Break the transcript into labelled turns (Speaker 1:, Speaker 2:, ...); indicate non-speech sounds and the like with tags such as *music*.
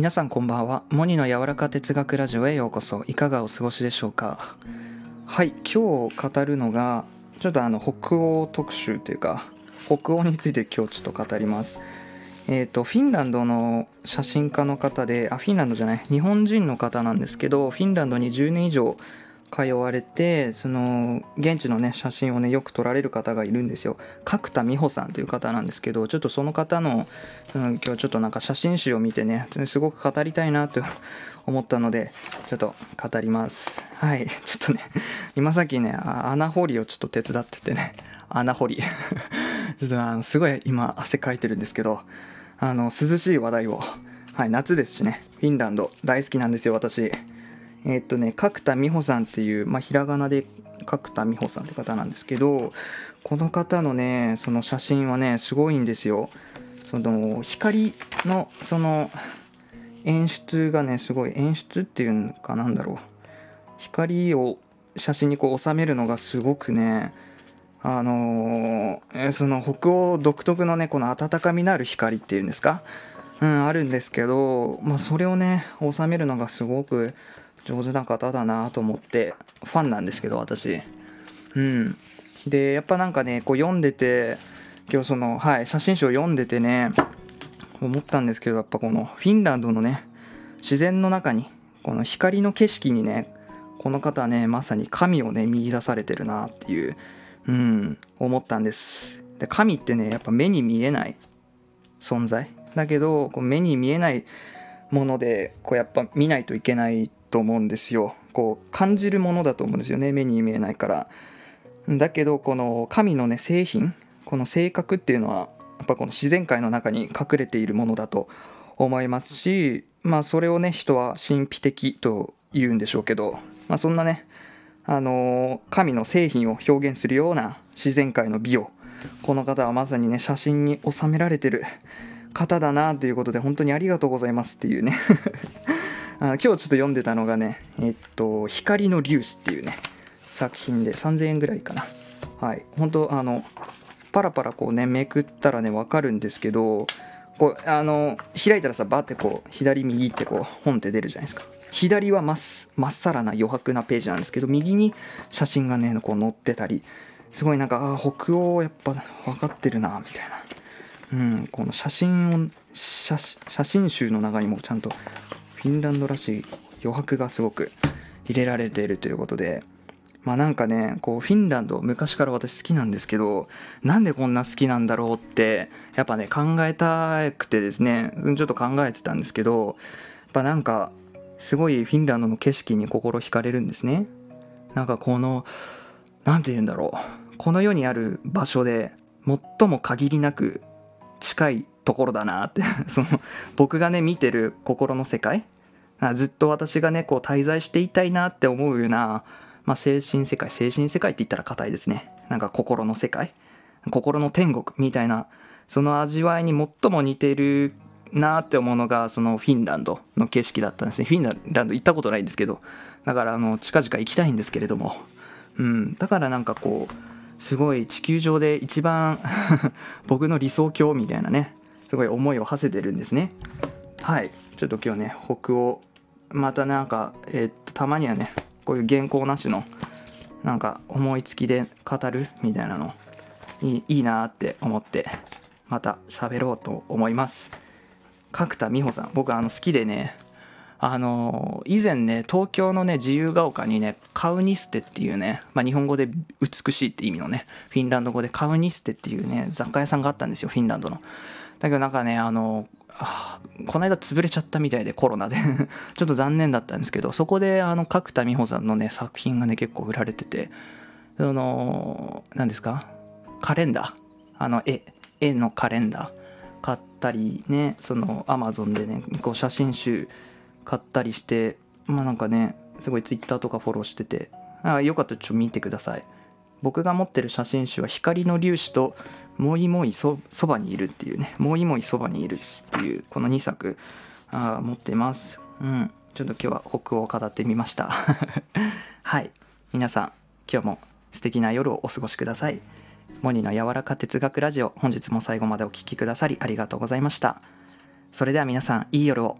Speaker 1: 皆さんこんばんは。モニの柔らか哲学ラジオへようこそ。いかがお過ごしでしょうか？はい今日語るのがちょっとあの北欧特集というか北欧について今日ちょっと語ります。えっ、ー、とフィンランドの写真家の方であフィンランドじゃない日本人の方なんですけどフィンランドに10年以上通われてその現地のね写真をねよく撮られる方がいるんですよ。角田美穂さんという方なんですけどちょっとその方の、うん、今日ちょっとなんか写真集を見てねすごく語りたいなと *laughs* 思ったのでちょっと語ります。はい。ちょっとね今さっきね穴掘りをちょっと手伝っててね。穴掘りちょっとあのすごい今汗かいてるんですけどあの涼しい話題を。はい夏ですしね。フィンランド大好きなんですよ私。えっとね角田美穂さんっていう、まあ、ひらがなで角田美穂さんって方なんですけどこの方のねその写真はねすごいんですよ。その光のその演出がねすごい演出っていうのかなんだろう。光を写真にこう収めるのがすごくねあのー、その北欧独特のねこの温かみのある光っていうんですか？うんあるんですけどまあそれをね収めるのがすごく上手な方だなと思ってファンなんですけど私。うん。でやっぱなんかねこう読んでて今日そのはい写真集を読んでてね思ったんですけどやっぱこのフィンランドのね自然の中にこの光の景色にねこの方ねまさに神をね見出されてるなっていううん思ったんです。で神ってねやっぱ目に見えない存在。だけどこう目に見えないものでこうやっぱ見ないといけないと思うんですよ。こう感じるものだと思うんですよね。目に見えないから。だけどこの神のね製品この性格っていうのはやっぱこの自然界の中に隠れているものだと思いますしまあそれをね人は神秘的と言うんでしょうけど、まあ、そんなねあの神の製品を表現するような自然界の美をこの方はまさにね写真に収められてる方だなということで本当にありがとうございますっていうね。あ今日ちょっと読んでたのがねえっと「光の粒子」っていうね作品で3000円ぐらいかな。はい。本当あのパラパラこうねめくったらね分かるんですけどこうあの開いたらさバッてこう左右ってこう本って出るじゃないですか。左はまっまっさらな余白なページなんですけど右に写真がねこう載ってたりすごいなんかあ北欧やっぱ分かってるなみたいな。うん、この写真を写真集の中にもちゃんとフィンランドらしい余白がすごく入れられているということでまあなんかねこうフィンランド昔から私好きなんですけどなんでこんな好きなんだろうってやっぱね考えたくてですねちょっと考えてたんですけどやっぱなんかすごいフィンランドの景色に心惹かれるんですね。なんかこの何て言うんだろう。この世にある場所で最も限りなく近いところだなって。*laughs* その僕がね見てる心の世界。ずっと私がねこう滞在していたいなって思うような、まあ、精神世界。精神世界って言ったら硬いですね。なんか心の世界。心の天国みたいなその味わいに最も似てるなって思うのがそのフィンランドの景色だったんですね。フィンランド行ったことないんですけど。だからあの近々行きたいんですけれども。うん。だからなんかこうすごい地球上で一番 *laughs* 僕の理想郷みたいなね。すごい思いを馳せてるんですね。はい。ちょっと今日ね北欧またなんかえー、っとたまにはねこういう原稿なしのなんか思いつきで語るみたいなのいいいいなって思ってまた喋ろうと思います。角田美穂さん僕あの好きでねあの以前ね東京のね自由が丘にねカウニステっていうね、まあ、日本語で美しいって意味のねフィンランド語でカウニステっていうね雑貨屋さんがあったんですよフィンランドの。だけどなんかねあのこの間潰れちゃったみたいでコロナで。*laughs* ちょっと残念だったんですけどそこであの角田美穂さんのね作品がね結構売られててその何ですか？カレンダー。あの絵絵のカレンダー。買ったりねそのアマゾンでねこう写真集買ったりしてまあなんかねすごい Twitter とかフォローしててあよかったらちょっと見てください。僕が持ってる写真集は光の粒子ともいもいそばにいるっていうね。もいもいそばにいるっていうこの2作あ持ってます。うん。ちょっと今日は北欧を語ってみました。*laughs* はい。皆さん今日も素敵な夜をお過ごしください。モニの柔らか哲学ラジオ本日も最後までお聴きくださりありがとうございました。それでは皆さんいい夜を。